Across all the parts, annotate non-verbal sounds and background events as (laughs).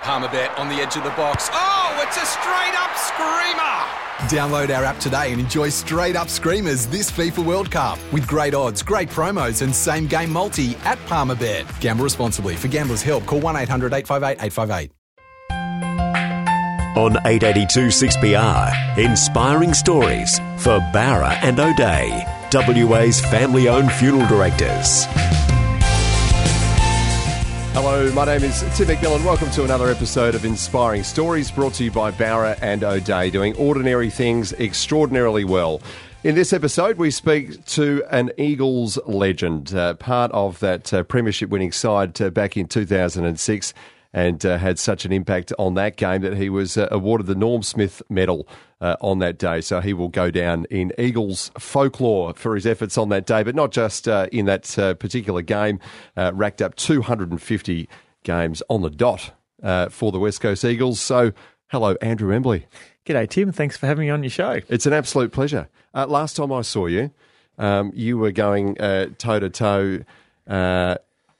Palmerbet on the edge of the box. Oh, it's a straight up screamer! Download our app today and enjoy straight up screamers this FIFA World Cup with great odds, great promos, and same game multi at Palmerbet. Gamble responsibly. For gamblers' help, call 1 800 858 858. On 882 6PR, inspiring stories for Bowra and O'Dea, WA's family owned funeral directors. Hello, my name is Tim McMillan. Welcome to another episode of Inspiring Stories brought to you by Bowra and O'Dea, doing ordinary things extraordinarily well. In this episode, we speak to an Eagles legend, uh, part of that uh, premiership winning side uh, back in 2006 and uh, had such an impact on that game that he was uh, awarded the Norm Smith Medal uh, on that day. So he will go down in Eagles folklore for his efforts on that day, but not just uh, in that uh, particular game. Uh, racked up 250 games on the dot for the West Coast Eagles. So hello, Andrew Embley. G'day, Tim. Thanks for having me on your show. It's an absolute pleasure. last time I saw you, um, you were going toe to toe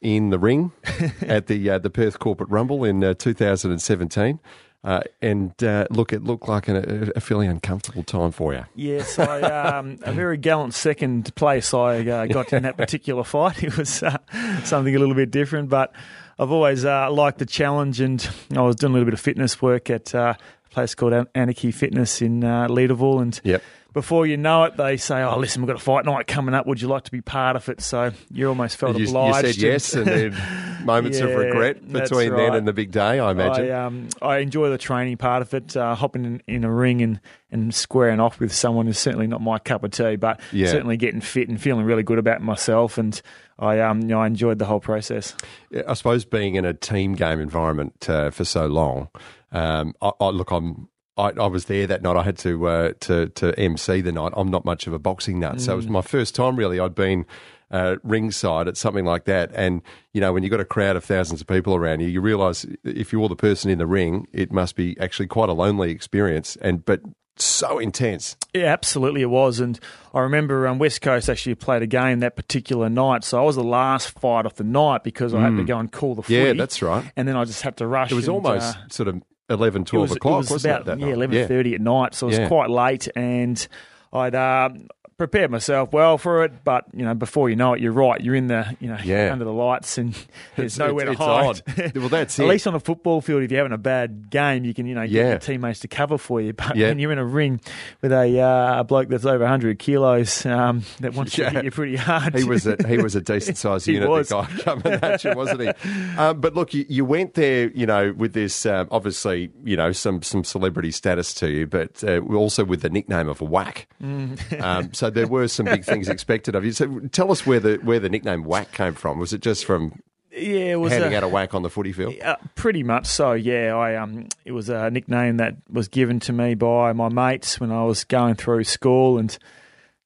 in the ring (laughs) at the uh, the Perth Corporate Rumble in uh, 2017. Uh, and uh, look, it looked like a, a, fairly uncomfortable time for you. Yes, I, um, a very gallant second place I uh, got in that particular fight. (laughs) It was uh, something a little bit different, but I've always liked the challenge, and I was doing a little bit of fitness work at a place called Anarchy Fitness in Leederville, and yep before you know it, they say, "Oh, listen, we've got a fight night coming up. Would you like to be part of it?" So you almost felt you, obliged. You said yes, and then (laughs) moments yeah, of regret between right. then and the big day. I imagine. I, um, I enjoy the training part of it. Uh, hopping in, in, a ring and, and squaring off with someone is certainly not my cup of tea, but yeah. certainly getting fit and feeling really good about myself. And I, um, you know, I enjoyed the whole process. Yeah, I suppose being in a team game environment uh, for so long. Um, I, I, look, I'm I, I, was there that night. I had to uh, to to MC the night. I'm not much of a boxing nut, mm. so it was mm. my first time really. I'd been uh, ringside at something like that, and you know when you've got a crowd of thousands of people around you, you realise if you're the person in the ring, it must be actually quite a lonely experience. And but so intense. Yeah, absolutely it was. And I remember um, West Coast actually played a game that particular night. So I was the last fight of the night because I had to mm. go and call the footy. Yeah, that's right. And then I just had to rush. It was and, almost uh, sort of 11, 12 was, o'clock, it was about, it? That yeah, night? eleven thirty at night, so it was yeah. quite late, and I'd uh, prepared myself well for it, but you know, before you know it, you're right. You're in the you know yeah. under the lights, and (laughs) there's nowhere it's, to hide. Well, that's (laughs) At it. least on a football field, if you're having a bad game, you can you know get yeah. your teammates to cover for you. (laughs) But yeah. when you're in a ring with a, uh, a bloke that's over 100 kilos um, that wants to hit you pretty hard, he was a he was a decent sized unit. Was. The guy coming at you, wasn't he? Um, but look, you, you, went there, you know, with this um, obviously, you know, some some celebrity status to you, but uh, also with the nickname of Whack. Mm. Um, so there were some big things expected of you. So tell us where the where the nickname Whack came from. Was it just from yeah, it was handing a, out a whack on the footy field. Uh, pretty much so. Yeah, I um, it was a nickname that was given to me by my mates when I was going through school, and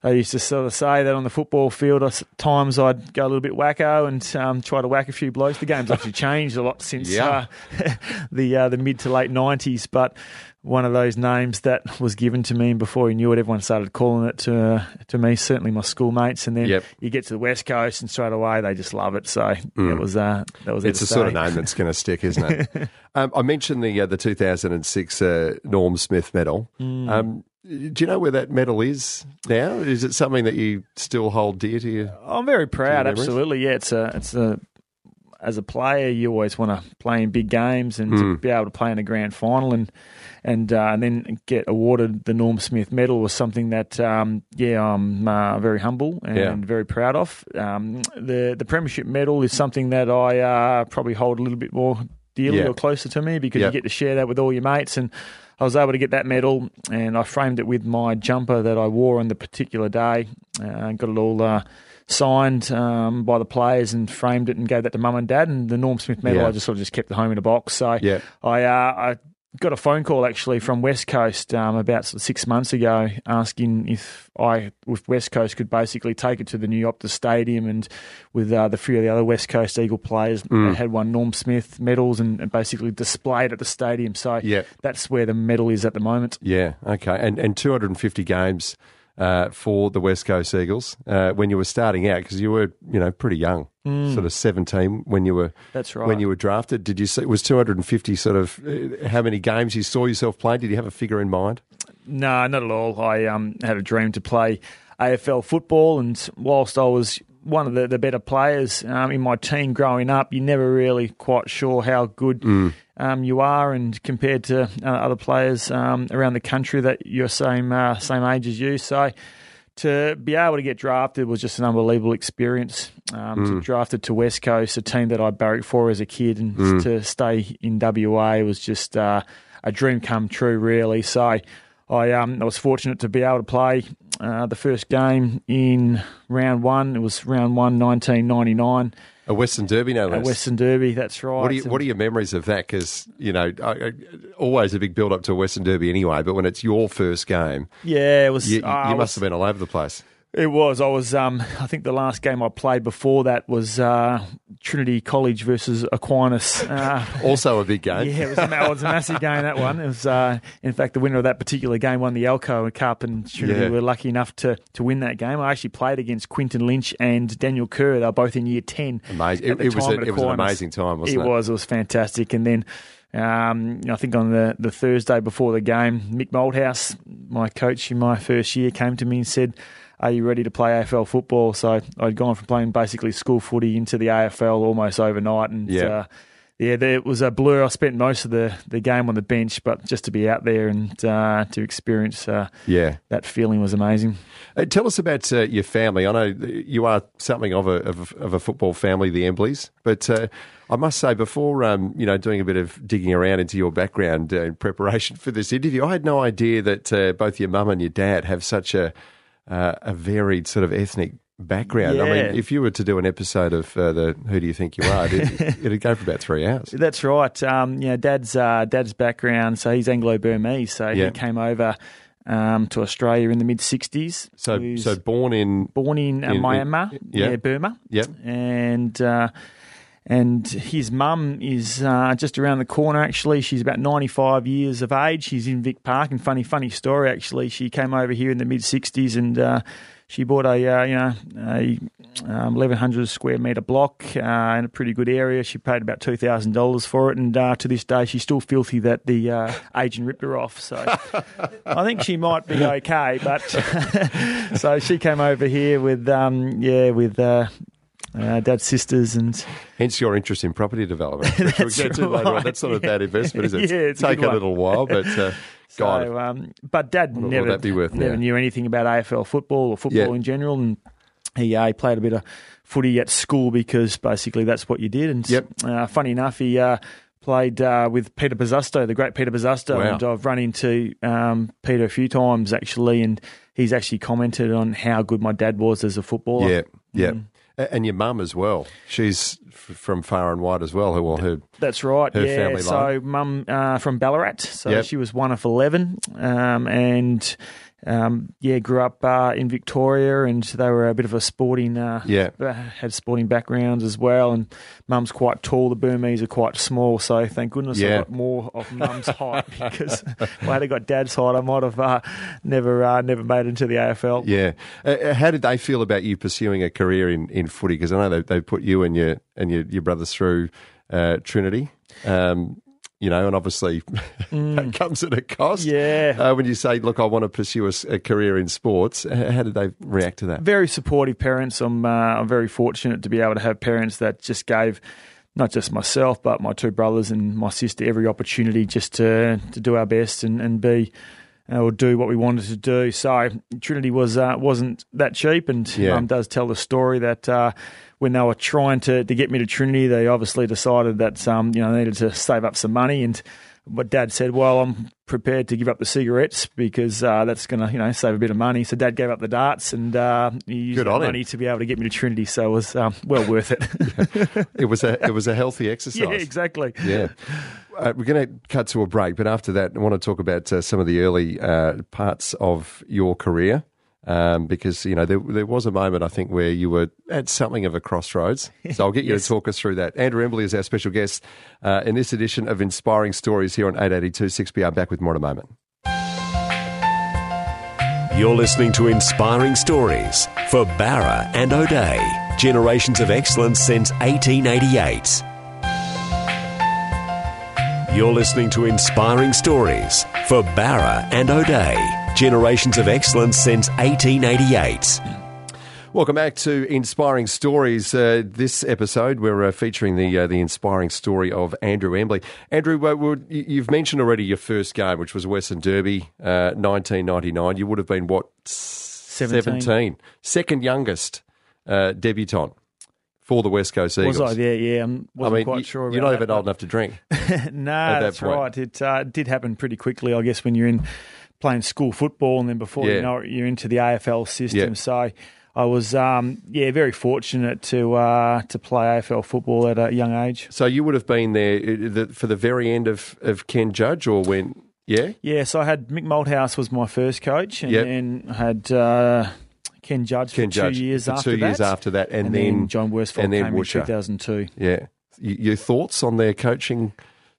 they used to sort of say that on the football field, at times I'd go a little bit wacko and um, try to whack a few blokes. The game's actually (laughs) changed a lot since yeah. uh, (laughs) the uh, the mid to late nineties, but one of those names that was given to me, and before he knew it, everyone started calling it to uh, to me. Certainly my schoolmates, and then yep. you get to the west coast, and straight away they just love it. So mm. it was uh, that was it's the sort of name that's going to stick, isn't it? (laughs) um, I mentioned the uh, the 2006 uh, Norm Smith Medal. Mm. Um, do you know where that medal is now? Is it something that you still hold dear to you? I'm very proud. Absolutely, yeah. It's a it's a as a player, you always want to play in big games and mm. to be able to play in a grand final and and uh, and then get awarded the Norm Smith Medal was something that um, yeah I'm uh, very humble and yeah. very proud of. Um, the the Premiership Medal is something that I uh, probably hold a little bit more dearly yeah. or closer to me because yep. you get to share that with all your mates and. I was able to get that medal, and I framed it with my jumper that I wore on the particular day. and got it all uh, signed um, by the players and framed it and gave that to mum and dad. And the Norm Smith medal, Yeah. I just sort of just kept at home in a box. So Yeah. I, uh, I got a phone call actually from West Coast um, about sort of six months ago asking if I, with West Coast, could basically take it to the new Optus Stadium and with uh, the few of the other West Coast Eagle players Mm. they had won Norm Smith medals and, and basically display it at the stadium. So Yeah. that's where the medal is at the moment. Yeah, okay. And and 250 games uh, for the West Coast Eagles uh, when you were starting out because you were you know pretty young, sort of 17 when you were Mm. That's right. when you were drafted. Did you see was 250 sort of uh, how many games you saw yourself playing? Did you have a figure in mind? No, not at all. I um, had a dream to play AFL football, and whilst I was one of the, the better players um, in my team growing up, you're never really quite sure how good um, you are, and compared to uh, other players um, around the country that you're same uh, same age as you. So to be able to get drafted was just an unbelievable experience. Um, To drafted to West Coast, a team that I barracked for as a kid, and to stay in WA was just uh, a dream come true, really. So I, um, I was fortunate to be able to play uh, the first game in round one. It was round one, 1999, A Western Derby, no less. Western Derby. That's right. What are, you, what are your memories of that? Because, you know, I, I, always a big build up to a Western Derby anyway, but when it's your first game, Yeah, it was. you, you ah, I must was- have been all over the place. It was. I was. Um, I think the last game I played before that was uh, Trinity College versus Aquinas. (laughs) Uh, Also a big game. yeah, it was, a, it was a massive game. That one. It was. Uh, in fact, the winner of that particular game won the Alco Cup, and Trinity Yeah. were lucky enough to to win that game. I actually played against Quinton Lynch and Daniel Kerr. They were both in year ten. Amazing. at It, the it was, time a, at it was an amazing time, wasn't it? It was. It was fantastic. And then um, I think on the, the Thursday before the game, Mick Malthouse, my coach in my first year, came to me and said, "Are you ready to play AFL football?" So I'd gone from playing basically school footy into the AFL almost overnight, and Yeah. uh, yeah, there, it was a blur. I spent most of the, the game on the bench, but just to be out there and uh, to experience uh, Yeah. that feeling was amazing. Uh, tell us about uh, your family. I know you are something of a of, of a football family, the Embleys. But uh, I must say, before um, you know, doing a bit of digging around into your background uh, in preparation for this interview, I had no idea that uh, both your mum and your dad have such a uh, a varied sort of ethnic background. I mean, if you were to do an episode of uh, the Who Do You Think You Are, it, (laughs) it'd go for about three hours. That's right. Um, you know, Dad's uh, Dad's background. So he's Anglo Burmese. So Yeah. he came over um, to Australia in the mid '60s. So, so born in born in, uh, in- in- Myanmar, yeah. yeah, Burma. yeah, and. And his mum is uh, just around the corner. Actually, she's about ninety-five years of age. She's in Vic Park. And funny, funny story. Actually, she came over here in the mid '60s, and uh, she bought a uh, you know a um, eleven hundred square meter block uh, in a pretty good area. She paid about two thousand dollars for it, and uh, to this day, she's still filthy that the uh, agent ripped her off. So I think she might be okay. But (laughs) so she came over here with um, yeah with. Uh, dad's sisters and Hence your interest in property development. which (laughs) we'll That's get to later on. right, That's not a bad investment, is it? (laughs) Yeah, it's a Take good a little while, but uh, (laughs) God, So, um, but Dad never that be worth never now? knew anything about AFL football or football Yeah. in general, and he, uh, he played a bit of footy at school because basically that's what you did. And Yep. uh, funny enough, he uh, played uh, with Peter Bosustow, the great Peter Bosustow, Wow. and I've run into um, Peter a few times actually, and he's actually commented on how good my dad was as a footballer. Yeah, yeah. Mm. And your mum as well. She's f- from far and wide as well. Who well, her That's right. Her yeah. family so mum uh, from Ballarat. So Yep. she was one of eleven, um, and um, yeah, grew up uh, in Victoria, and they were a bit of a sporting. Uh, Yeah. had sporting backgrounds as well, and mum's quite tall. The Burmese are quite small, so thank goodness Yeah. I got more of mum's height (laughs) because if I had got dad's height, I might have uh, never uh, never made it into the AFL. Yeah. Uh, Uh, how did they feel about you pursuing a career in, in footy? Because I know they, they put you and your and your, your brothers through uh, Trinity. Um, you know, and obviously (laughs) that comes at a cost. Mm. Yeah. Uh, when you say, "Look, I want to pursue a career in sports," how did they react to that? very supportive parents. I'm uh, I'm very fortunate to be able to have parents that just gave not just myself but my two brothers and my sister every opportunity just to to do our best and and be. Uh, or do what we wanted to do. So Trinity was uh, wasn't that cheap, and Yeah. Mum does tell the story that uh, when they were trying to, to get me to Trinity, they obviously decided that um, you know they needed to save up some money, and what Dad said, well, I'm prepared to give up the cigarettes because uh, that's going to you know save a bit of money. So Dad gave up the darts and uh, he used Good that on him. money to be able to get me to Trinity. So it was um, well worth it. (laughs) It was a it was a healthy exercise. yeah, exactly. Yeah. Uh, we're going to cut to a break, but after that, I want to talk about uh, some of the early uh, parts of your career. Um, because you know there, there was a moment I think where you were at something of a crossroads. So I'll get you (laughs) Yes. to talk us through that. Andrew Embley is our special guest uh, in this edition of Inspiring Stories here on 882 6PR. Back with more in a moment. You're listening to Inspiring Stories for Bowra and O'Dea. Generations of excellence since 1888. You're listening to Inspiring Stories for Bowra and O'Dea. Generations of excellence since 1888. Welcome back to Inspiring Stories. Uh, this episode, we're uh, featuring the uh, the inspiring story of Andrew Embley. Andrew, uh, you- you've mentioned already your first game, which was Western Derby, uh, 1999. You would have been what? Seventeen. 17. Second youngest uh, debutant for the West Coast Eagles. Was I? Yeah, yeah. I I wasn't mean, quite you- sure. you're about not that, even old enough to drink. (laughs) no, that that's point. right. It uh, did happen pretty quickly, I guess, when you're in playing school football, and then before Yeah. you know it, you're into the AFL system. Yeah. So I was, um, yeah, very fortunate to uh, to play AFL football at a young age. So you would have been there uh, for the very end of, of Ken Judge, or when? Yeah, Yeah, so I had Mick Malthouse was my first coach, and Yep. then I had uh, Ken Judge Ken for Judge two years for after two that. years after that, and, and, then, John Worsfold and then came in 2002. Yeah. Y- Your thoughts on their coaching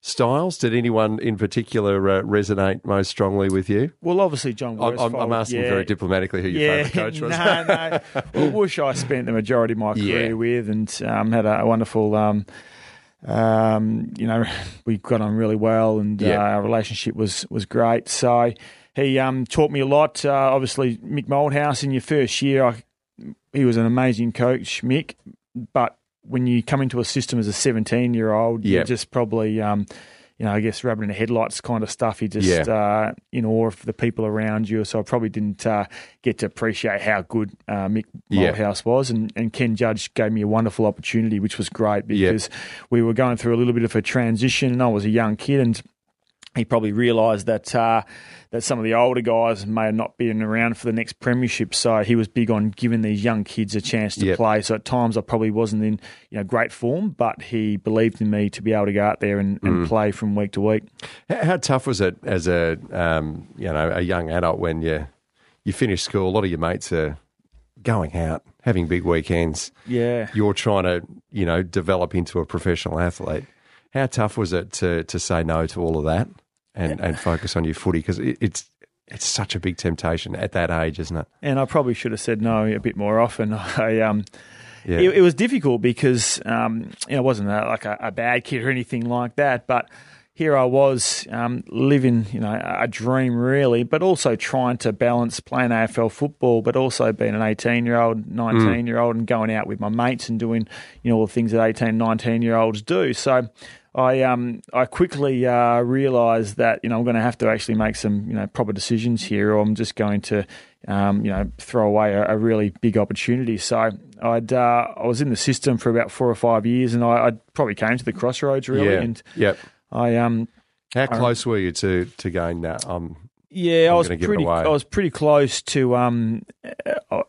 styles? Did anyone in particular uh, resonate most strongly with you? Well, obviously John I'm, Worsfold. I'm, I'm asking yeah. very diplomatically who your yeah, favourite coach was. (laughs) no, no. I spent the majority of my career Yeah. with, and um, had a, wonderful. Um, um, you know, (laughs) we got on really well, and uh, our relationship was was great. So he um, taught me a lot. Uh, obviously, Mick Malthouse in your first year, I, he was an amazing coach, Mick. But when you come into a system as a 17 year old, Yeah. you're just probably, um, you know, I guess rabbit in the headlights kind of stuff. You just Yeah. uh, in awe of the people around you. So I probably didn't uh, get to appreciate how good uh, Mick Yeah. Malthouse was. And, and Ken Judge gave me a wonderful opportunity, which was great Yeah. because we were going through a little bit of a transition. And I was a young kid and he probably realised that uh, that some of the older guys may have not been around for the next premiership. So he was big on giving these young kids a chance to Yep. play. So at times I probably wasn't in you know great form, but he believed in me to be able to go out there and, Mm. play from week to week. How, how tough was it as a um, you know a young adult when you you finish school? A lot of your mates are going out, having big weekends. Yeah. You're trying to you know develop into a professional athlete. How tough was it to to say no to all of that and, and focus on your footy because it, it's it's such a big temptation at that age, isn't it? And I probably should have said no a bit more often. (laughs) I um, Yeah. it, it was difficult because um, you know, I wasn't a, like a, a bad kid or anything like that, but here I was um, living, you know, a dream really, but also trying to balance playing AFL football, but also being an 18 year old, 19 year old, and going out with my mates and doing, you know, all the things that 18, 19 year olds do. So. I um I quickly uh, realised that you know I'm going to have to actually make some you know proper decisions here, or I'm just going to um, you know throw away a, a really big opportunity. So I'd uh, I was in the system for about four or five years, and I, I probably came to the crossroads really, yeah. and yep. I um How close were you to to going now? Um, yeah I I'm was give it pretty. I was pretty close to um uh,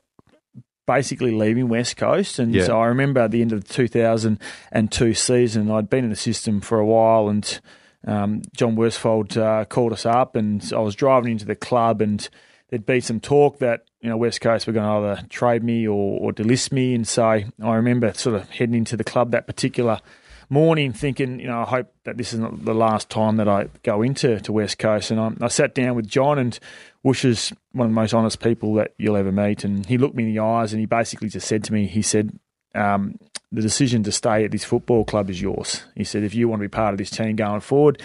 basically leaving West Coast, and Yeah. so I remember at the end of the 2002 season, I'd been in the system for a while, and um, John Worsfold uh, called us up, and I was driving into the club, and there'd be some talk that you know West Coast were going to either trade me or, or delist me, and so I remember sort of heading into the club that particular morning, thinking, you know, I hope that this isn't the last time that I go into to West Coast. And I, I sat down with John, and Woosh is one of the most honest people that you'll ever meet. And he looked me in the eyes, and he basically just said to me, he said, um, the decision to stay at this football club is yours. He said, if you want to be part of this team going forward,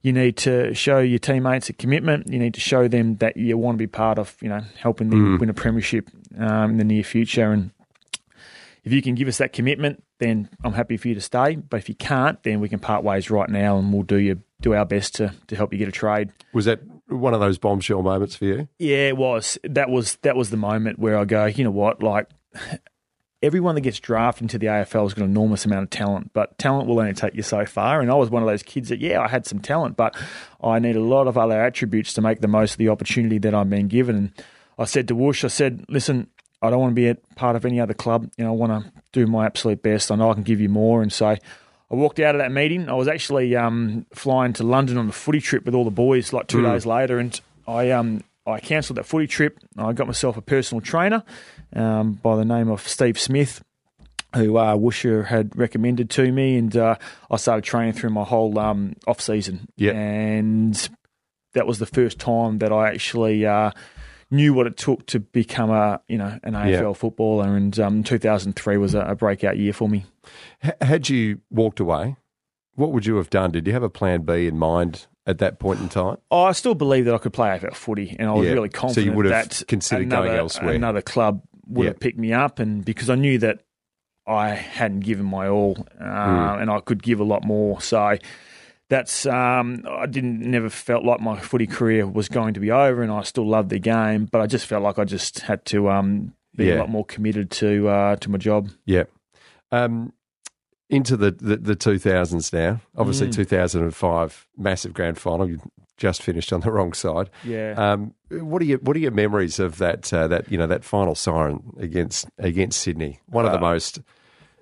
you need to show your teammates a commitment. You need to show them that you want to be part of, you know, helping them win a premiership um, in the near future. And if you can give us that commitment, then I'm happy for you to stay. But if you can't, then we can part ways right now, and we'll do you do our best to to help you get a trade. was that one of those bombshell moments for you? Yeah, it was. That was that was the moment where I go, you know what, like everyone that gets drafted into the AFL has got an enormous amount of talent, but talent will only take you so far. And I was one of those kids that, yeah, I had some talent, but I need a lot of other attributes to make the most of the opportunity that I'm being given. And I said to Woosh, I said, listen, I don't want to be a part of any other club. You know, I want to do my absolute best. I know I can give you more. And so I walked out of that meeting. I was actually um, flying to London on a footy trip with all the boys like two days later, and I um, I cancelled that footy trip. I got myself a personal trainer um, by the name of Steve Smith, who uh, Woosher had recommended to me, and uh, I started training through my whole um, off season. Yep. and that was the first time that I actually. Uh, Knew what it took to become a you know an AFL Yeah. footballer, and um, 2003 was a, a breakout year for me. H- had you walked away, what would you have done? Did you have a plan B in mind at that point in time? I still believe that I could play AFL footy, and I was Yeah. really So you would have that considered another, going elsewhere. Another club would Yeah. have picked me up, and because I knew that I hadn't given my all, uh, Hmm. and I could give a lot more. So that's um, I didn't never felt like my footy career was going to be over, and I still loved the game, but I just felt like I just had to um, be Yeah. a lot more committed to uh, to my job. Yeah. Um, into the, the, the 2000s now. Obviously, 2005, massive grand final. You just finished on the wrong side. Yeah. Um, what are your What are your memories of that? Uh, that you know that final siren against against Sydney. One of the most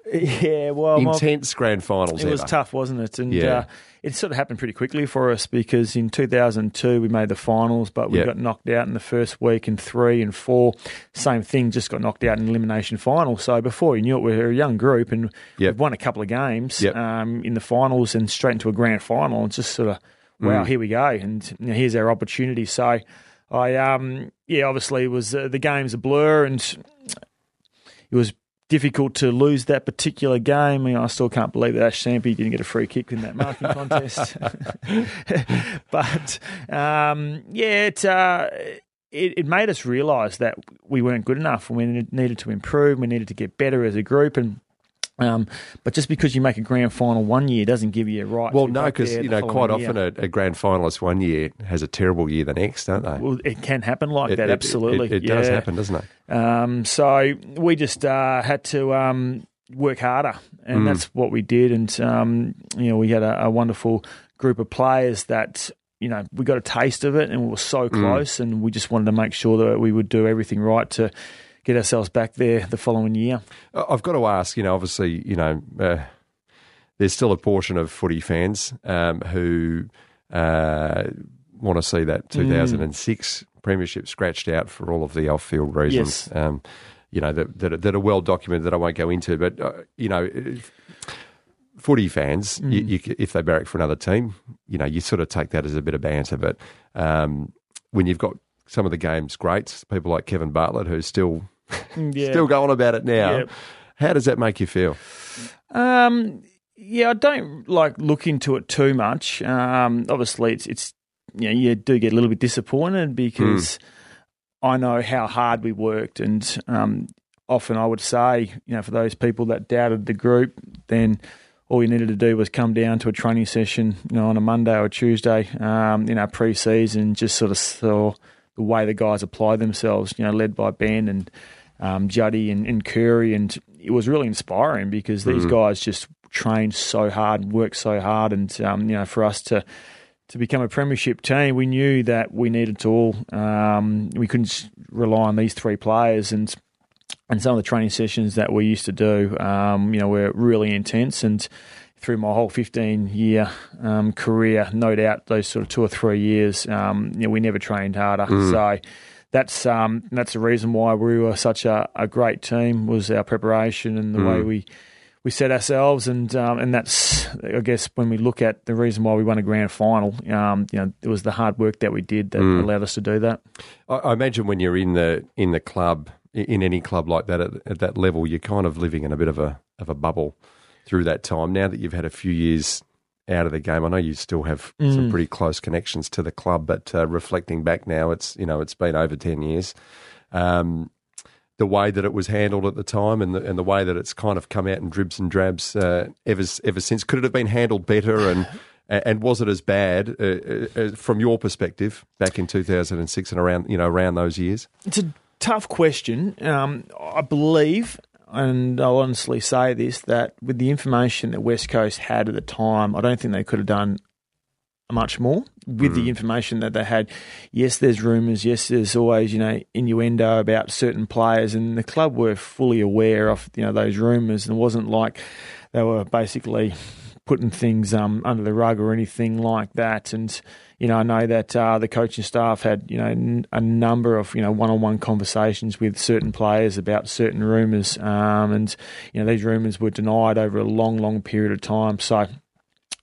(laughs) yeah, well, my- intense grand finals It was tough, wasn't it? And Yeah. uh, it sort of happened pretty quickly for us because in 2002 we made the finals, but we Yep. got knocked out in the first week, and three and four, same thing, just got knocked out in elimination final. So before you knew it, we were a young group and Yep. we've won a couple of games Yep. um, in the finals and straight into a grand final. And just sort of, wow, Mm. here we go, and you know, here's our opportunity. So. I um yeah obviously it was uh, the game's a blur and it was difficult to lose that particular game. I, mean, I still can't believe that Ash didn't get a free kick in that marking (laughs) contest. (laughs) but um, yeah, it, uh, it it made us realise that we weren't good enough. and We needed to improve. We needed to get better as a group and. Um, but just because you make a grand final one year doesn't give you a right. well, no, because you know quite often a, a grand finalist one year has a terrible year the next, don't they? Well, it can happen like It- that. it- absolutely, it, it does Yeah. happen, doesn't it? Um, so we just uh, had to um, work harder, and Mm. that's what we did. And um, you know, we had a, a wonderful group of players that you know we got a taste of it, and we were so Mm. close, and we just wanted to make sure that we would do everything right to get ourselves back there the following year. I've got to ask, you know, obviously, you know, uh, there's still a portion of footy fans um, who uh, want to see that 2006 premiership scratched out for all of the off-field reasons. Yes. Um, you know that, that, are- that are well documented that I won't go into, but uh, you know, if- footy fans, you, you, if they barrack for another team, you know, you sort of take that as a bit of banter. But um, when you've got some of the game's greats, people like Kevin Bartlett, who's still (laughs) Yeah. still going about it now. Yep. How does that make you feel? Um, yeah, I don't like look into it too much. Um, obviously, it's it's you know you do get a little bit disappointed because I know how hard we worked, and um, often I would say, you know, for those people that doubted the group, then all you needed to do was come down to a training session, you know, on a Monday or a Tuesday, um, you know, pre-season, just sort of saw the way the guys apply themselves, you know, led by Ben and um, Juddy and, and Curry, and it was really inspiring because these guys just trained so hard, and worked so hard, and um, you know, for us to to become a premiership team, we knew that we needed to all. Um, we couldn't rely on these three players, and and some of the training sessions that we used to do, um, you know, were really intense. And through my whole 15 year um, career, no doubt those sort of two or three years, um, you know, we never trained harder. So that's um, that's the reason why we were such a, a great team was our preparation and the way we. We set ourselves, and um, and that's I guess when we look at the reason why we won a grand final, um, you know, it was the hard work that we did that allowed us to do that. I, I imagine when you're in the in the club, in any club like that at, at that level, you're kind of living in a bit of a of a bubble through that time. Now that you've had a few years out of the game, I know you still have some pretty close connections to the club, but uh, reflecting back now, it's you know it's been over ten years. Um, the way that it was handled at the time and the, and the way that it's kind of come out in dribs and drabs uh, ever ever since. Could it have been handled better and and was it as bad uh, uh, uh, from your perspective back in 2006 and around you know around those years? It's a tough question. Um, I believe and I'll honestly say this that with the information that West Coast had at the time, I don't think they could have done much more with the information that they had. Yes, there's rumours. Yes, there's always you know innuendo about certain players, and the club were fully aware of you know those rumours, and it wasn't like they were basically putting things um, under the rug or anything like that. And you know, I know that uh, the coaching staff had you know n- a number of you know one-on-one conversations with certain players about certain rumours, um, and you know these rumours were denied over a long, long period of time. So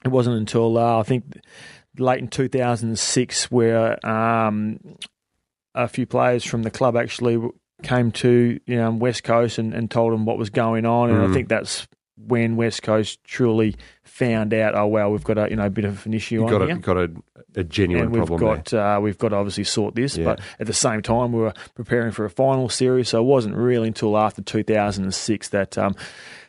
it wasn't until uh, I think late in 2006 where um, a few players from the club actually came to you know, West Coast and, and told them what was going on, and I think that's when West Coast truly found out. Oh well, we've got a you know a bit of an issue You've on got, here. a, got a, a genuine and we've problem got uh, we've got to obviously sort this, Yeah. but at the same time we were preparing for a final series, so it wasn't really until after 2006 that um,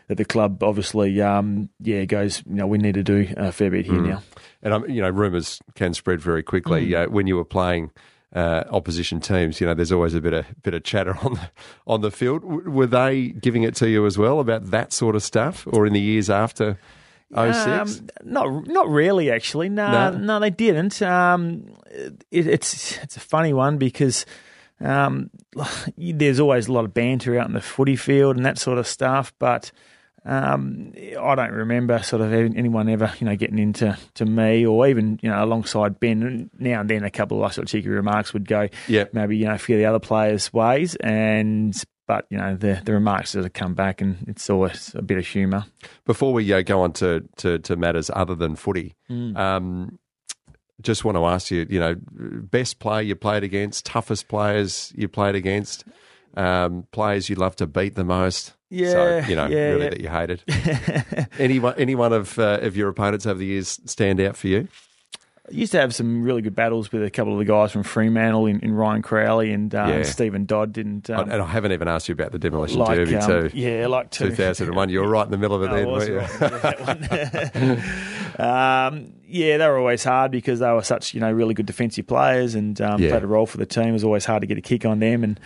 that the club obviously um, yeah goes you know we need to do a fair bit here Mm. now. And um, you know, rumours can spread very quickly. Mm. Uh, when you were playing uh, opposition teams, you know, there's always a bit of bit of chatter (laughs) on the on the field. W- were they giving it to you as well about that sort of stuff, or in the years after 06? Um, not not really, actually. No, No? no, they didn't. Um, it, it's it's a funny one because um, (laughs) there's always a lot of banter out in the footy field and that sort of stuff, but. Um, I don't remember sort of anyone ever, you know, getting into to me or even, you know, alongside Ben. Now and then, a couple of sort of cheeky remarks would go, Yep. maybe you know, a few of the other players' ways, and but you know, the the remarks sort of come back, and it's always a bit of humour. Before we uh, go on to, to, to matters other than footy, Mm. um, just want to ask you, you know, best player you played against, toughest players you played against, um, players you love to beat the most. Yeah, so, you know, yeah, really yeah. that you hated. (laughs) anyone, any one of uh, of your opponents over the years stand out for you? Used to have some really good battles with a couple of the guys from Fremantle in, in Ryan Crowley and um, Yeah. Steven Dodd. Didn't um, and I haven't even asked you about the demolition like derby um, too. yeah, like 2001. You were right in the middle of it (laughs) I then, weren't you? right (laughs) um, yeah, they were always hard because they were such you know really good defensive players and um, Yeah. played a role for the team. It was always hard to get a kick on them and.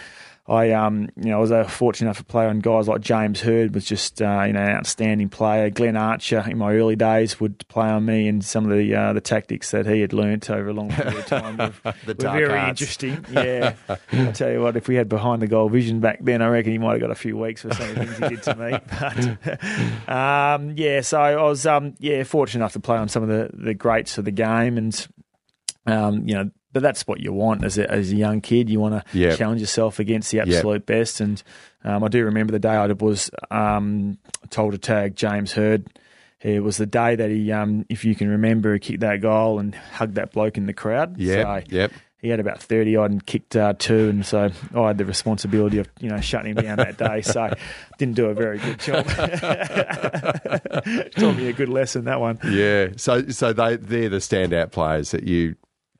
I, um, you know, I was uh, fortunate enough to play on guys like James Hird, was just uh, you know an outstanding player. Glenn Archer in my early days would play on me, and some of the uh, the tactics that he had learnt over a long period of time were, (laughs) The were very arts. interesting. Yeah, I tell you what, if we had behind the goal vision back then, I reckon he might have got a few weeks for some of the things he did to me. (laughs) But um, yeah, so I was um, yeah fortunate enough to play on some of the, the greats of the game, and um, you know. But that's what you want as a, as a young kid. You want to Yep. challenge yourself against the absolute best. And um, I do remember the day I was um, told to tag James Hird. It was the day that he, um, if you can remember, he kicked that goal and hugged that bloke in the crowd. Yeah, So yep. he had about 30 odd and kicked uh, two. And so I had the responsibility of, you know, shutting him down that day. So (laughs) didn't do a very good job. (laughs) Taught me a good lesson, that one. Yeah. So so they they're the standout players that you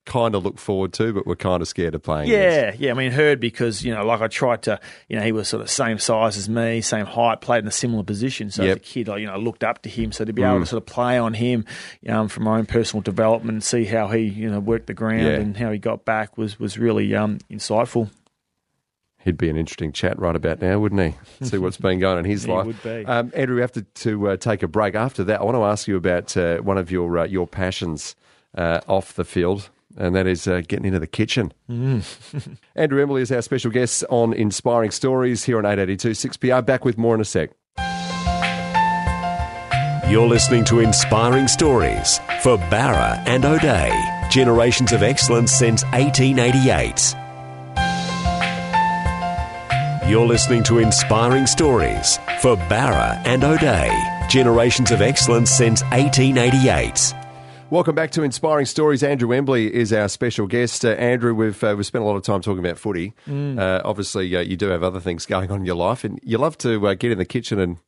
kind of look forward to, but we're kind of scared of playing. against. Yeah, yeah. I mean, Hird because you know, like I tried to, you know, he was sort of same size as me, same height, played in a similar position. So Yep. as a kid, I you know looked up to him. So to be able to sort of play on him um, for my own personal development, and see how he you know worked the ground Yeah. and how he got back was was really um, insightful. He'd be an interesting chat right about now, wouldn't he? (laughs) See what's been going on in his life. would be. Um, Andrew, we have to, to uh, take a break. After that, I want to ask you about uh, one of your uh, your passions uh, off the field, and that is uh, getting into the kitchen. Mm. (laughs) Andrew Embley is our special guest on Inspiring Stories here on 882 6PR. Back with more in a sec. You're listening to Inspiring Stories for Bowra and O'Dea. Generations of excellence since 1888. You're listening to Inspiring Stories for Bowra and O'Dea. Generations of excellence since 1888. Welcome back to Inspiring Stories. Andrew Embley is our special guest. Uh, Andrew, we've uh, we've spent a lot of time talking about footy. Mm. Uh, obviously, uh, you do have other things going on in your life, and you love to uh, get in the kitchen and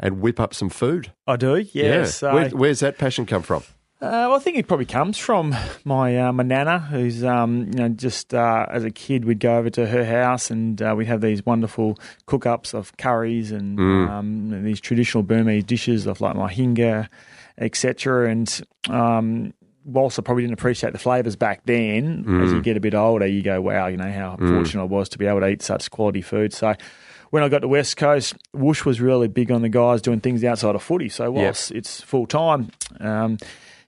and whip up some food. I do, yeah. So, Where, where's that passion come from? Uh, well, I think it probably comes from my my nana, who's um, you know just uh, as a kid we'd go over to her house and uh, we'd have these wonderful cook ups of curries and um, these traditional Burmese dishes of like mohinga, etc. And um, whilst I probably didn't appreciate the flavours back then, as you get a bit older, you go, wow, you know how fortunate I was to be able to eat such quality food. So when I got to West Coast, Whoosh was really big on the guys doing things outside of footy. So whilst it's full time, um,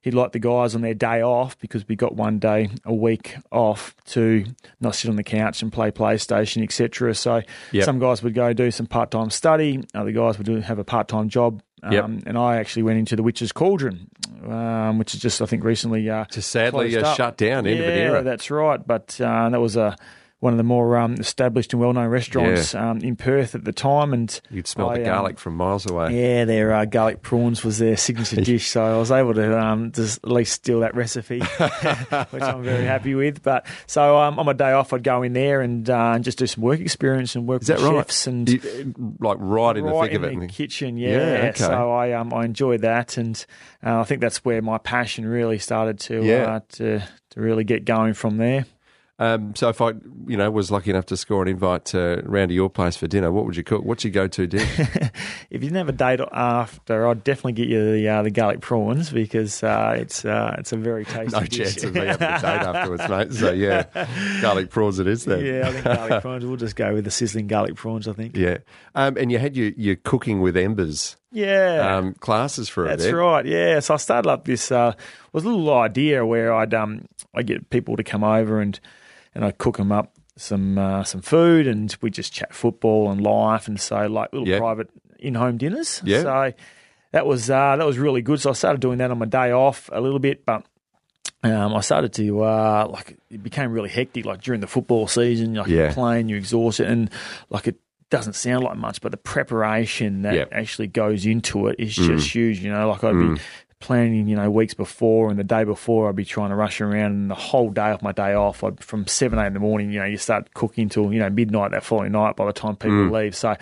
he'd like the guys on their day off because we got one day a week off to not sit on the couch and play PlayStation, etc. So Yep. some guys would go do some part time study, other guys would do, have a part time job. Um, Yep. And I actually went into the Witch's Cauldron, um, which is just I think recently uh, Just sadly, uh, shut down, end yeah, of an era. That's right, but uh, that was a one of the more um, established and well known restaurants um, in Perth at the time, and You'd smell I, the um, garlic from miles away. yeah, their uh, garlic prawns was their signature (laughs) dish, so I was able to um, just at least steal that recipe, (laughs) which I'm very happy with. But so um, on my day off, I'd go in there and uh, just do some work experience and work Is that with right? chefs and You- like right in the right thick of in it. the kitchen. Yeah, Yeah, okay. so I um I enjoyed that, and uh, I think that's where my passion really started to Yeah. uh, to to really get going from there. Um, so if I, you know, was lucky enough to score an invite to round to your place for dinner, what would you cook? What's your go-to dish? (laughs) If you didn't have a date after, I'd definitely get you the uh, the garlic prawns because uh, it's uh, it's a very tasty. no dish. chance of me having a date (laughs) afterwards, mate. So yeah, garlic prawns it is then. yeah, I think garlic prawns. We'll just go with the sizzling garlic prawns. I think. Yeah. Um, and you had your, your cooking with embers Yeah. um, classes for a That's right. Yeah. So I started up this uh, was a little idea where I'd um I get people to come over and and I cook them up some uh, some food and we just chat football and life and so like little Yeah. private in home dinners. Yeah. So that was uh, that was really good. So I started doing that on my day off a little bit, but. Um, I started to uh, like it became really hectic. Like during the football season, like Yeah. you're playing, you're exhausted, and like it doesn't sound like much, but the preparation that Yep. actually goes into it is Mm. just huge. You know, like I'd be planning, you know, weeks before and the day before, I'd be trying to rush around, and the whole day off my day off, I'd, from 7 a.m. in the morning, you know, you start cooking till you know midnight that following night. By the time people Mm. leave, so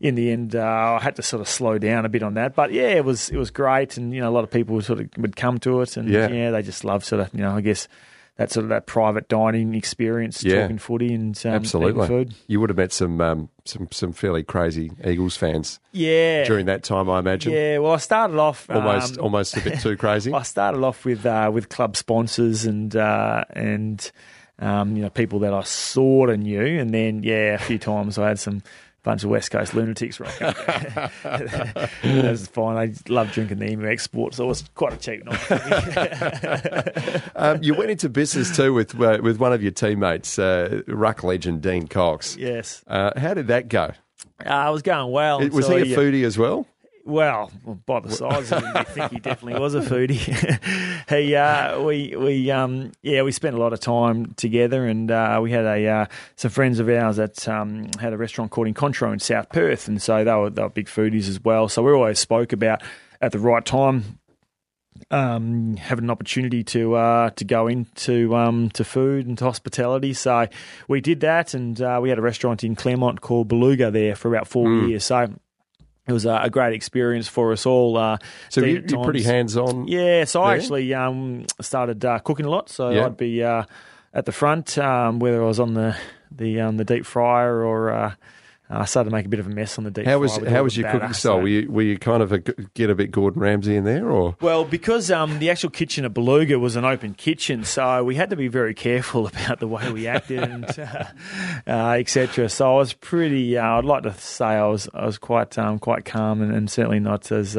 in the end, uh, I had to sort of slow down a bit on that. But yeah, it was it was great, and you know, a lot of people sort of would come to it, and Yeah. yeah, they just love sort of you know, I guess. That sort of that private dining experience, Yeah. talking footy and um, Absolutely. food. You would have met some um, some some fairly crazy Eagles fans Yeah, during that time, I imagine. Yeah, well, I started off Almost um, almost a bit too (laughs) crazy. I started off with uh, with club sponsors and uh, and um, you know people that I sort of knew, and then yeah, a few times I had some bunch of West Coast lunatics rock up. (laughs) (laughs) that was fine. I love drinking the Emu Export, so it was quite a cheap night. (laughs) Um, you went into business too with uh, with one of your teammates, uh, ruck legend Dean Cox. yes, Uh, how did that go? uh, I was going well. was until he a you- foodie as well? Well, by the size of him, I think he definitely was a foodie. (laughs) he, uh, (laughs) we, we, um, yeah, we spent a lot of time together, and uh, we had a uh, some friends of ours that um, had a restaurant called Encontro in South Perth, and so they were they were big foodies as well. So we always spoke about at the right time. Um, having an opportunity to uh, to go into um, to food and to hospitality, so we did that, and uh, we had a restaurant in Claremont called Beluga there for about four Hmm. years. So it was a, great experience for us all. Uh, So you're pretty hands on. Yeah, so I actually um, started uh, cooking a lot. So Yeah. I'd be uh, at the front, um, whether I was on the the um, the deep fryer or uh, I started to make a bit of a mess on the deep. How was how was your cooking so- style? Were you were you kind of a, get a bit Gordon Ramsay in there, or Well, because um, the actual kitchen at Beluga was an open kitchen, so we had to be very careful (laughs) about the way we acted and (laughs) uh, uh, etc. So I was pretty. Uh, I'd like to say I was I was quite um, quite calm and, and certainly not as.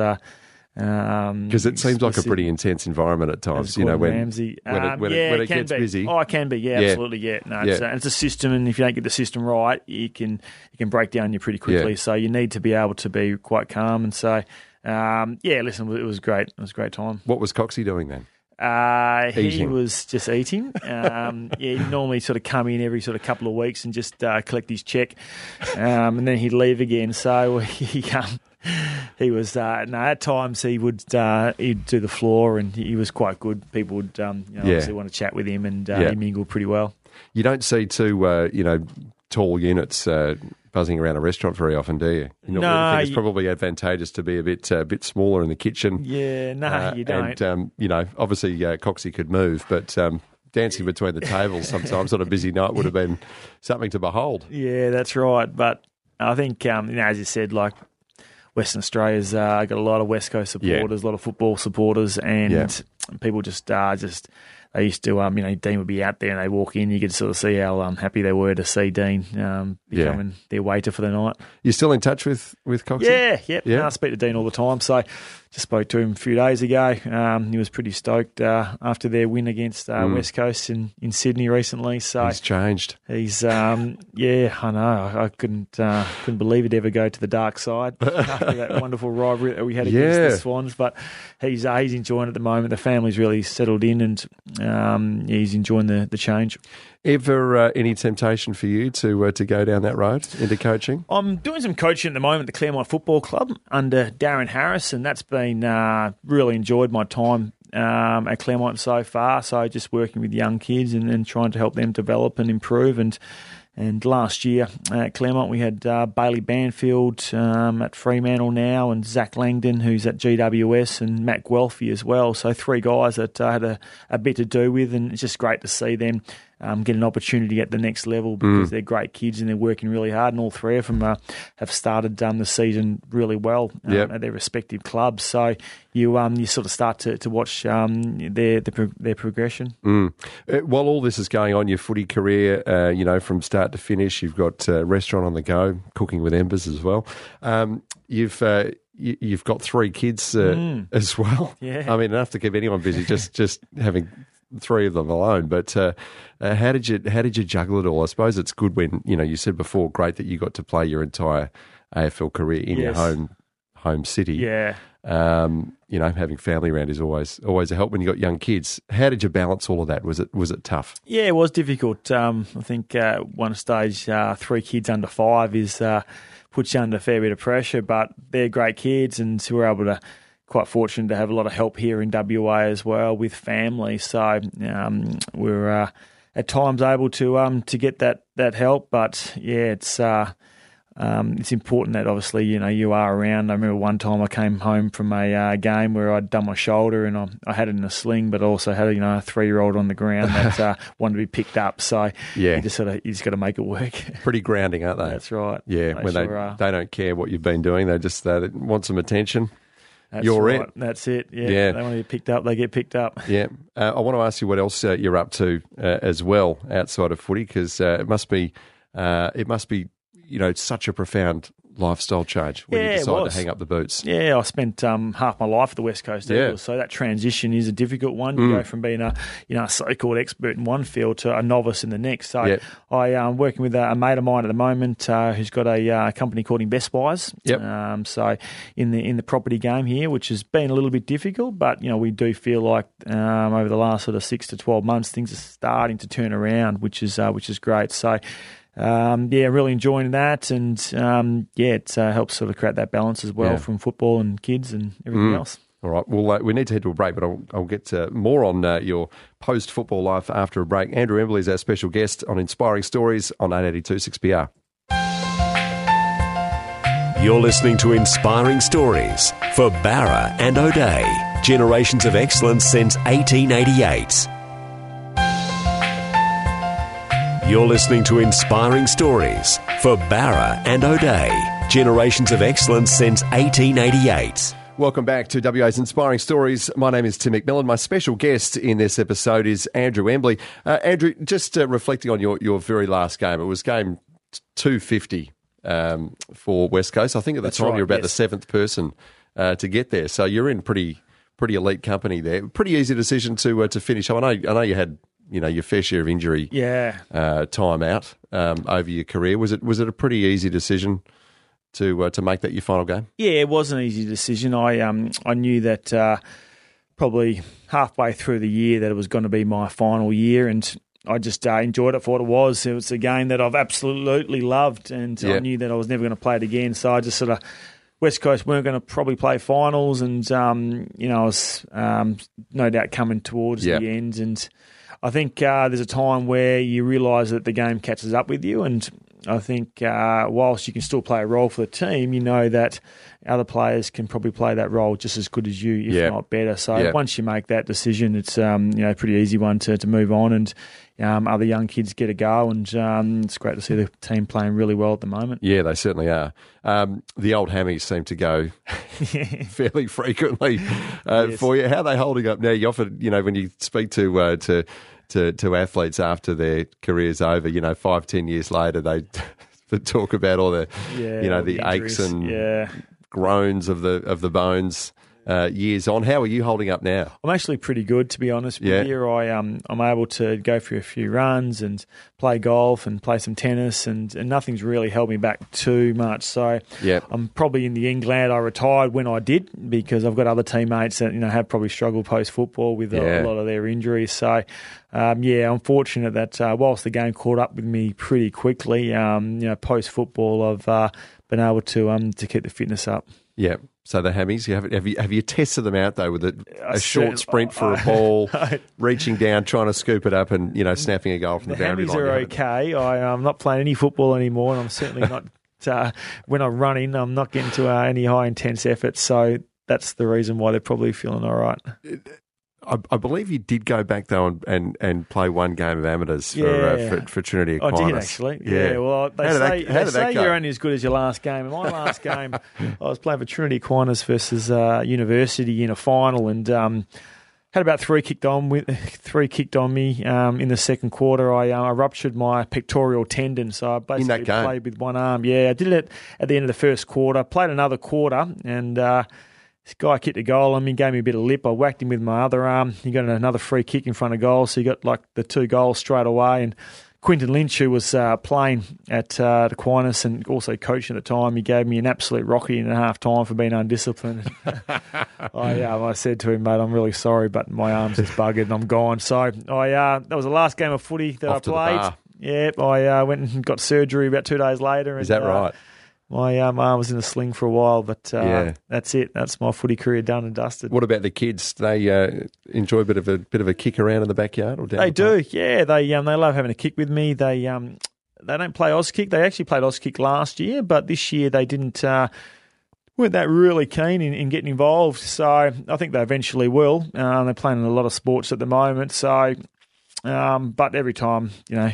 Uh, um, because it seems like a pretty intense environment at times. You know when when it, Um, when yeah, it, when it can gets be. busy. Oh, it can be. Yeah, Yeah. absolutely. Yeah, no, It's, a, it's a system, and if you don't get the system right, you can you can break down you pretty quickly. Yeah. So you need to be able to be quite calm, and so um, yeah. Listen, it was great. It was a great time. What was Coxie doing then? Uh, he was just eating. Um, (laughs) yeah, he'd normally sort of come in every sort of couple of weeks and just uh, collect his check, um, and then he'd leave again. So (laughs) he um, (laughs) he was uh, no at times he would uh, he'd do the floor and he was quite good. People would um, you know, Yeah. obviously want to chat with him and uh, Yeah. he mingled pretty well. You don't see two, uh, you know, tall units uh, buzzing around a restaurant very often, do you? You No, really think it's you- probably advantageous to be a bit uh, bit smaller in the kitchen. Yeah, no, Uh, you don't. And um, you know, obviously uh, Coxie could move, but um, dancing between the tables sometimes on a busy night would have been something to behold. (laughs) Yeah, that's right. But I think, um, you know, as you said, like Western Australia's uh, got a lot of West Coast Yeah. supporters, a lot of football supporters, and Yeah. people just uh, just they used to, um, you know, Dean would be out there and they walk in. You could sort of see how um, happy they were to see Dean um, Yeah. becoming their waiter for the night. You're still in touch with with Coxie? Yeah, yep. Yeah. No, I speak to Dean all the time. So just spoke to him a few days ago. Um, he was pretty stoked uh, after their win against uh, West Coast in, in Sydney recently. So He's changed. He's um yeah, I know. I, I couldn't uh, couldn't believe he'd ever go to the dark side (laughs) after that wonderful rivalry that we had against Yeah. the Swans. But he's uh, he's enjoying it at the moment. The family's really settled in, and um, yeah, he's enjoying the, the change. Ever uh, any temptation for you to uh, to go down that road into coaching? I'm doing some coaching at the moment at the Claremont Football Club under Darren Harris, and that's been uh, really enjoyed my time um, at Claremont so far. So just working with young kids and, and trying to help them develop and improve. And and last year at Claremont we had uh, Bailey Banfield um, at Fremantle now, and Zac Langdon who's at GWS, and Matt Guelfi as well. So three guys that I had a, a bit to do with, and it's just great to see them um, get an opportunity at the next level because they're great kids and they're working really hard. And all three of them uh, have started um, the season really well um, Yep. at their respective clubs. So you um, you sort of start to, to watch um, their, their pro- their progression. Uh, while all this is going on, your footy career, uh, you know, from start to finish, you've got uh, restaurant on the go, cooking with embers as well. Um, you've uh, you, you've got three kids uh, as well. Yeah. I mean, enough to keep anyone busy. Just just having three of them alone. But uh, uh, how did you how did you juggle it all? I suppose it's good when you know you said before, great that you got to play your entire AFL career in your home home city. Yeah. Um, you know, having family around is always always a help when you got young kids. How did you balance all of that? Was it was it tough? Yeah, it was difficult. Um, I think uh, one stage, uh, three kids under five is uh, puts you under a fair bit of pressure, but they're great kids, and so we're able to. Quite fortunate to have a lot of help here in WA as well with family. So um, we're uh, at times able to um, to get that that help, but yeah, it's. Uh, um, it's important that obviously you know you are around. I remember one time I came home from a uh, game where I'd done my shoulder and I, I had it in a sling, but also had you know a three year old on the ground (laughs) that uh, wanted to be picked up. So Yeah. you just sort of you just got to make it work. (laughs) Pretty grounding, aren't they? That's right. Yeah, when they are. they don't care what you've been doing, they just uh, they want some attention. That's you're right. it. That's it. Yeah, Yeah. they want to be picked up. They get picked up. Yeah, uh, I want to ask you what else uh, you're up to uh, as well outside of footy, because uh, it must be uh, it must be you know such a profound lifestyle change when Yeah, you decide to hang up the boots. Yeah, I spent um, half my life at the West Coast Yeah. Mm. Eagles, so that transition is a difficult one. You go from being a you know a so-called expert in one field to a novice in the next. So Yep. I am working with a, a mate of mine at the moment uh, who's got a uh, company called Invest Buys. Yep. Um, so in the in the property game here, which has been a little bit difficult, but you know we do feel like um, over the last sort of six to twelve months things are starting to turn around, which is uh, which is great. So. Um, yeah, really enjoying that, and um, yeah, it uh, helps sort of create that balance as well Yeah. from football and kids and everything else. All right. Well, uh, we need to head to a break, but I'll, I'll get uh, more on uh, your post football life after a break. Andrew Embley is our special guest on Inspiring Stories on 882 6PR. You're listening to Inspiring Stories for Bowra and O'Dea. Generations of excellence since 1888. You're listening to Inspiring Stories for Bowra and O'Dea. Generations of excellence since 1888. Welcome back to WA's Inspiring Stories. My name is Tim McMillan. My special guest in this episode is Andrew Embley. Uh, Andrew, just uh, reflecting on your, your very last game, it was game 250 um, for West Coast. I think at the That's time right, you're about the seventh person uh, to get there, so you're in pretty pretty elite company there. Pretty easy decision to uh, to finish. I know I know you had you know your fair share of injury Yeah, uh, time out um, over your career. Was it was it a pretty easy decision to uh, to make that your final game? yeah, it was an easy decision. I um I knew that uh, probably halfway through the year that it was going to be my final year, and I just uh, enjoyed it for what it was. It was a game that I've absolutely loved, and Yeah. I knew that I was never going to play it again. So I just sort of. West Coast weren't going to probably play finals, and um, you know, I was um, no doubt coming towards Yeah. the end. And I think uh, there's a time where you realise that the game catches up with you, and I think uh, whilst you can still play a role for the team, you know that other players can probably play that role just as good as you, if Yeah. not better. So Yeah. once you make that decision, it's um, you know a pretty easy one to, to move on, and um, other young kids get a go, and um, it's great to see the team playing really well at the moment. Yeah, they certainly are. Um, the old hammies seem to go (laughs) (laughs) fairly frequently uh, Yes. for you. How are they holding up now? You often, you know, when you speak to uh, to, to to athletes after their careers over, you know, five ten years later, they they (laughs) talk about all the, Yeah, you know, the, the aches and Yeah. groans of the of the bones uh, years on. How are you holding up now? I'm actually pretty good, to be honest. with Yeah. you. I um I'm able to go for a few runs and play golf and play some tennis, and, and nothing's really held me back too much. So Yep. I'm probably in the England. I retired when I did because I've got other teammates that you know have probably struggled post football with Yeah. a, a lot of their injuries. So um, yeah, I'm fortunate that uh, whilst the game caught up with me pretty quickly, um, you know post football I've uh, been able to um to keep the fitness up. Yeah. So the hammies, you have have you have you tested them out though with a short cer- sprint for a (laughs) I- ball, I- reaching down, trying to scoop it up, and you know snapping a goal from the, The boundary hammies line. Are okay. I, I'm not playing any football anymore, and I'm certainly not. (laughs) Uh, when I'm running, I'm not getting to uh, any high intense efforts. So that's the reason why they're probably feeling all right. I, I believe you did go back though and, and, and play one game of amateurs for, Yeah. uh, for, for Trinity I did actually. Yeah. Well, they How did that- say, they say you're only as good as your last game. And my last (laughs) game, I was playing for Trinity Aquinas versus uh, University in a final, and um, had about three kicked on with (laughs) three kicked on me um, in the second quarter. I, uh, I ruptured my pectoral tendon, so I basically played with one arm. Yeah, I did it at the end of the first quarter. Played another quarter, and. Uh, this guy kicked a goal on me, gave me a bit of lip. I whacked him with my other arm. He got another free kick in front of goal, so he got like the two goals straight away. And Quinten Lynch, who was uh, playing at uh, Aquinas and also coaching at the time, he gave me an absolute rocky in a half time for being undisciplined. (laughs) I, um, I said to him, mate, I'm really sorry, but my arm's just buggered and I'm gone. So I uh, that was the last game of footy that Off I played. Yep, I uh, went and got surgery about two days later. Is and, that uh, right? My um, arm was in a sling for a while, but uh, Yeah. that's it. That's my footy career done and dusted. What about the kids? They uh, enjoy a bit of a bit of a kick around in the backyard or down They the park? do, yeah. They um, they love having a kick with me. They um, they don't play Auskick. They actually played Auskick last year, but this year they didn't. Uh, weren't that really keen in, in getting involved. So I think they eventually will. Um, they're playing in a lot of sports at the moment. So, um, but every time you know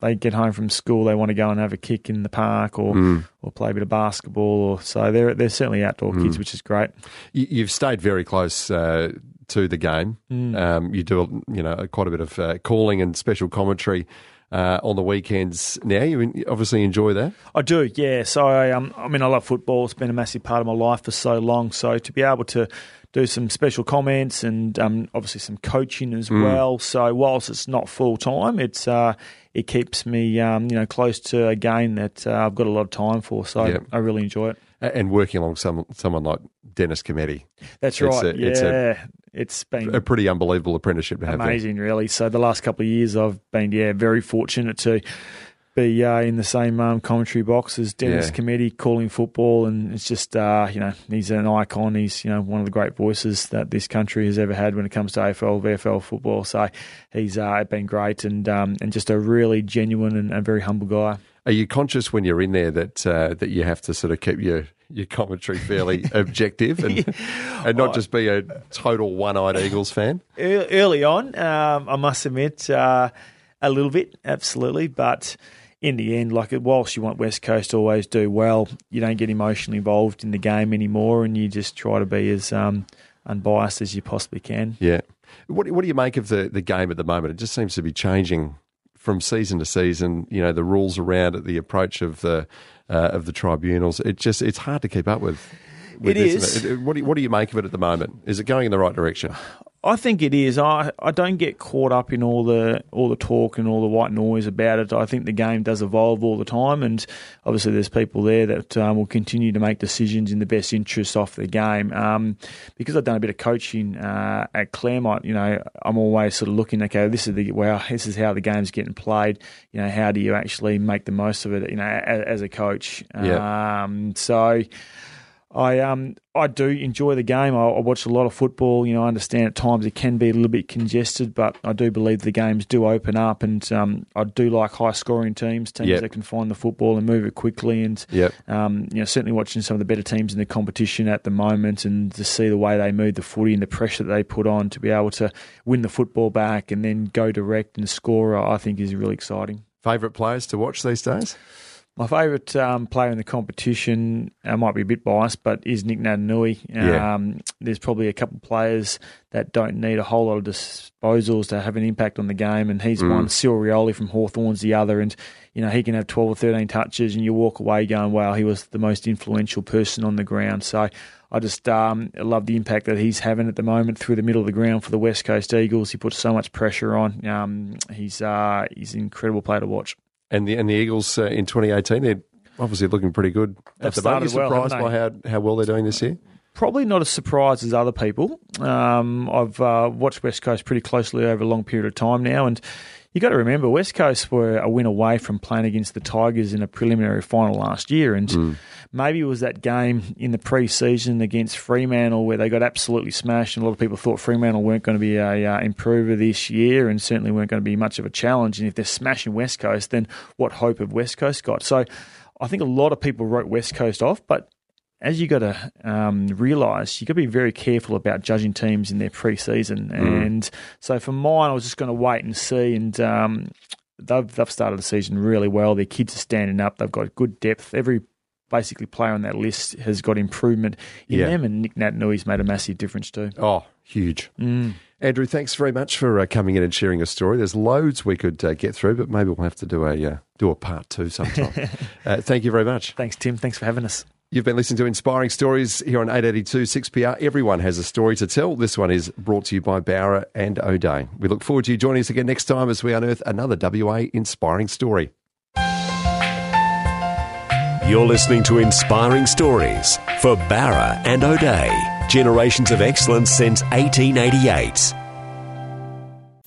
they get home from school, they want to go and have a kick in the park or Mm. or play a bit of basketball. Or so they're they're certainly outdoor kids, which is great. You- You've stayed very close uh, to the game. Mm. Um, you do, you know, quite a bit of uh, calling and special commentary uh, on the weekends. Now you obviously enjoy that. I do, yeah. So I, um, I mean, I love football. It's been a massive part of my life for so long. So to be able to do some special comments and um, obviously some coaching as well. So whilst it's not full time, it's uh, it keeps me, um, you know, close to a game that uh, I've got a lot of time for. So Yeah. I really enjoy it. And working along some, someone like Dennis Cometti, That's It's right. a- yeah, it's a- it's been a pretty unbelievable apprenticeship to have. there. amazing, really. So the last couple of years, I've been yeah very fortunate to be uh, in the same um, commentary box as Dennis Yeah. Cometti calling football, and it's just uh, you know he's an icon. He's you know one of the great voices that this country has ever had when it comes to AFL, VFL football. So he's uh, been great and um, and just a really genuine and, and very humble guy. Are you conscious when you're in there that uh, that you have to sort of keep your your commentary fairly (laughs) objective and and not just be a total one-eyed Eagles fan? Early on, um, I must admit, uh, a little bit, absolutely, but. In the end, like whilst you want West Coast to always do well, you don't get emotionally involved in the game anymore, and you just try to be as um, unbiased as you possibly can. Yeah. What what do you make of the the game at the moment? It just seems to be changing from season to season. You know, the rules around it, the approach of the uh, of the tribunals. It just it's hard to keep up with. with It this, is. it? What do you, what do you make of it at the moment? Is it going in the right direction? I think it is. I, I don't get caught up in all the all the talk and all the white noise about it. I think the game does evolve all the time, and obviously there's people there that um, will continue to make decisions in the best interest of the game. Um, because I've done a bit of coaching uh, at Claremont, you know, I'm always sort of looking. Okay, this is the well, this is how the game's getting played. You know, how do you actually make the most of it? You know, as, as a coach. Yeah. Um, so. I um I do enjoy the game. I, I, watch a lot of football. You know, I understand at times it can be a little bit congested, but I do believe the games do open up, and um, I do like high scoring teams, teams yep. that can find the football and move it quickly. And yep. um, you know, certainly watching some of the better teams in the competition at the moment, and to see the way they move the footy and the pressure that they put on to be able to win the football back and then go direct and score, I think is really exciting. Favourite players to watch these days? My favourite um, player in the competition, I might be a bit biased, but is Nic Naitanui. Yeah. Um, there's probably a couple of players that don't need a whole lot of disposals to have an impact on the game, and he's mm. one. Cyril Rioli from Hawthorn's the other, and you know he can have 12 or 13 touches, and you walk away going, "Wow, he was the most influential person on the ground." So I just um, love the impact that he's having at the moment through the middle of the ground for the West Coast Eagles. He puts so much pressure on. Um, he's uh, he's an incredible player to watch and the and the Eagles uh, in 2018 they're obviously looking pretty good They've at the moment. Well, surprised by how how well they're doing this year? Probably not as surprised as other people. Um, I've uh, watched West Coast pretty closely over a long period of time now, and you got to remember West Coast were a win away from playing against the Tigers in a preliminary final last year, and. Mm maybe it was that game in the pre-season against Fremantle where they got absolutely smashed, and a lot of people thought Fremantle weren't going to be a uh, improver this year, and certainly weren't going to be much of a challenge. And if they're smashing West Coast, then what hope have West Coast got? So I think a lot of people wrote West Coast off, but as you got to um, realise, you got to be very careful about judging teams in their pre-season. Mm. And so for mine, I was just going to wait and see. And um, they've they've started the season really well. Their kids are standing up. They've got good depth. Every basically player on that list has got improvement in yeah. them, and Nic Naitanui's made a massive difference too. Oh, huge. Mm. Andrew, thanks very much for uh, coming in and sharing a story. There's loads we could uh, get through, but maybe we'll have to do a uh, do a part two sometime. (laughs) Uh, thank you very much. Thanks, Tim. Thanks for having us. You've been listening to Inspiring Stories here on 882 6PR. Everyone has a story to tell. This one is brought to you by Bowra and O'Dea. We look forward to you joining us again next time as we unearth another WA inspiring story. You're listening to Inspiring Stories for Bowra and O'Dea, Generations of excellence since 1888.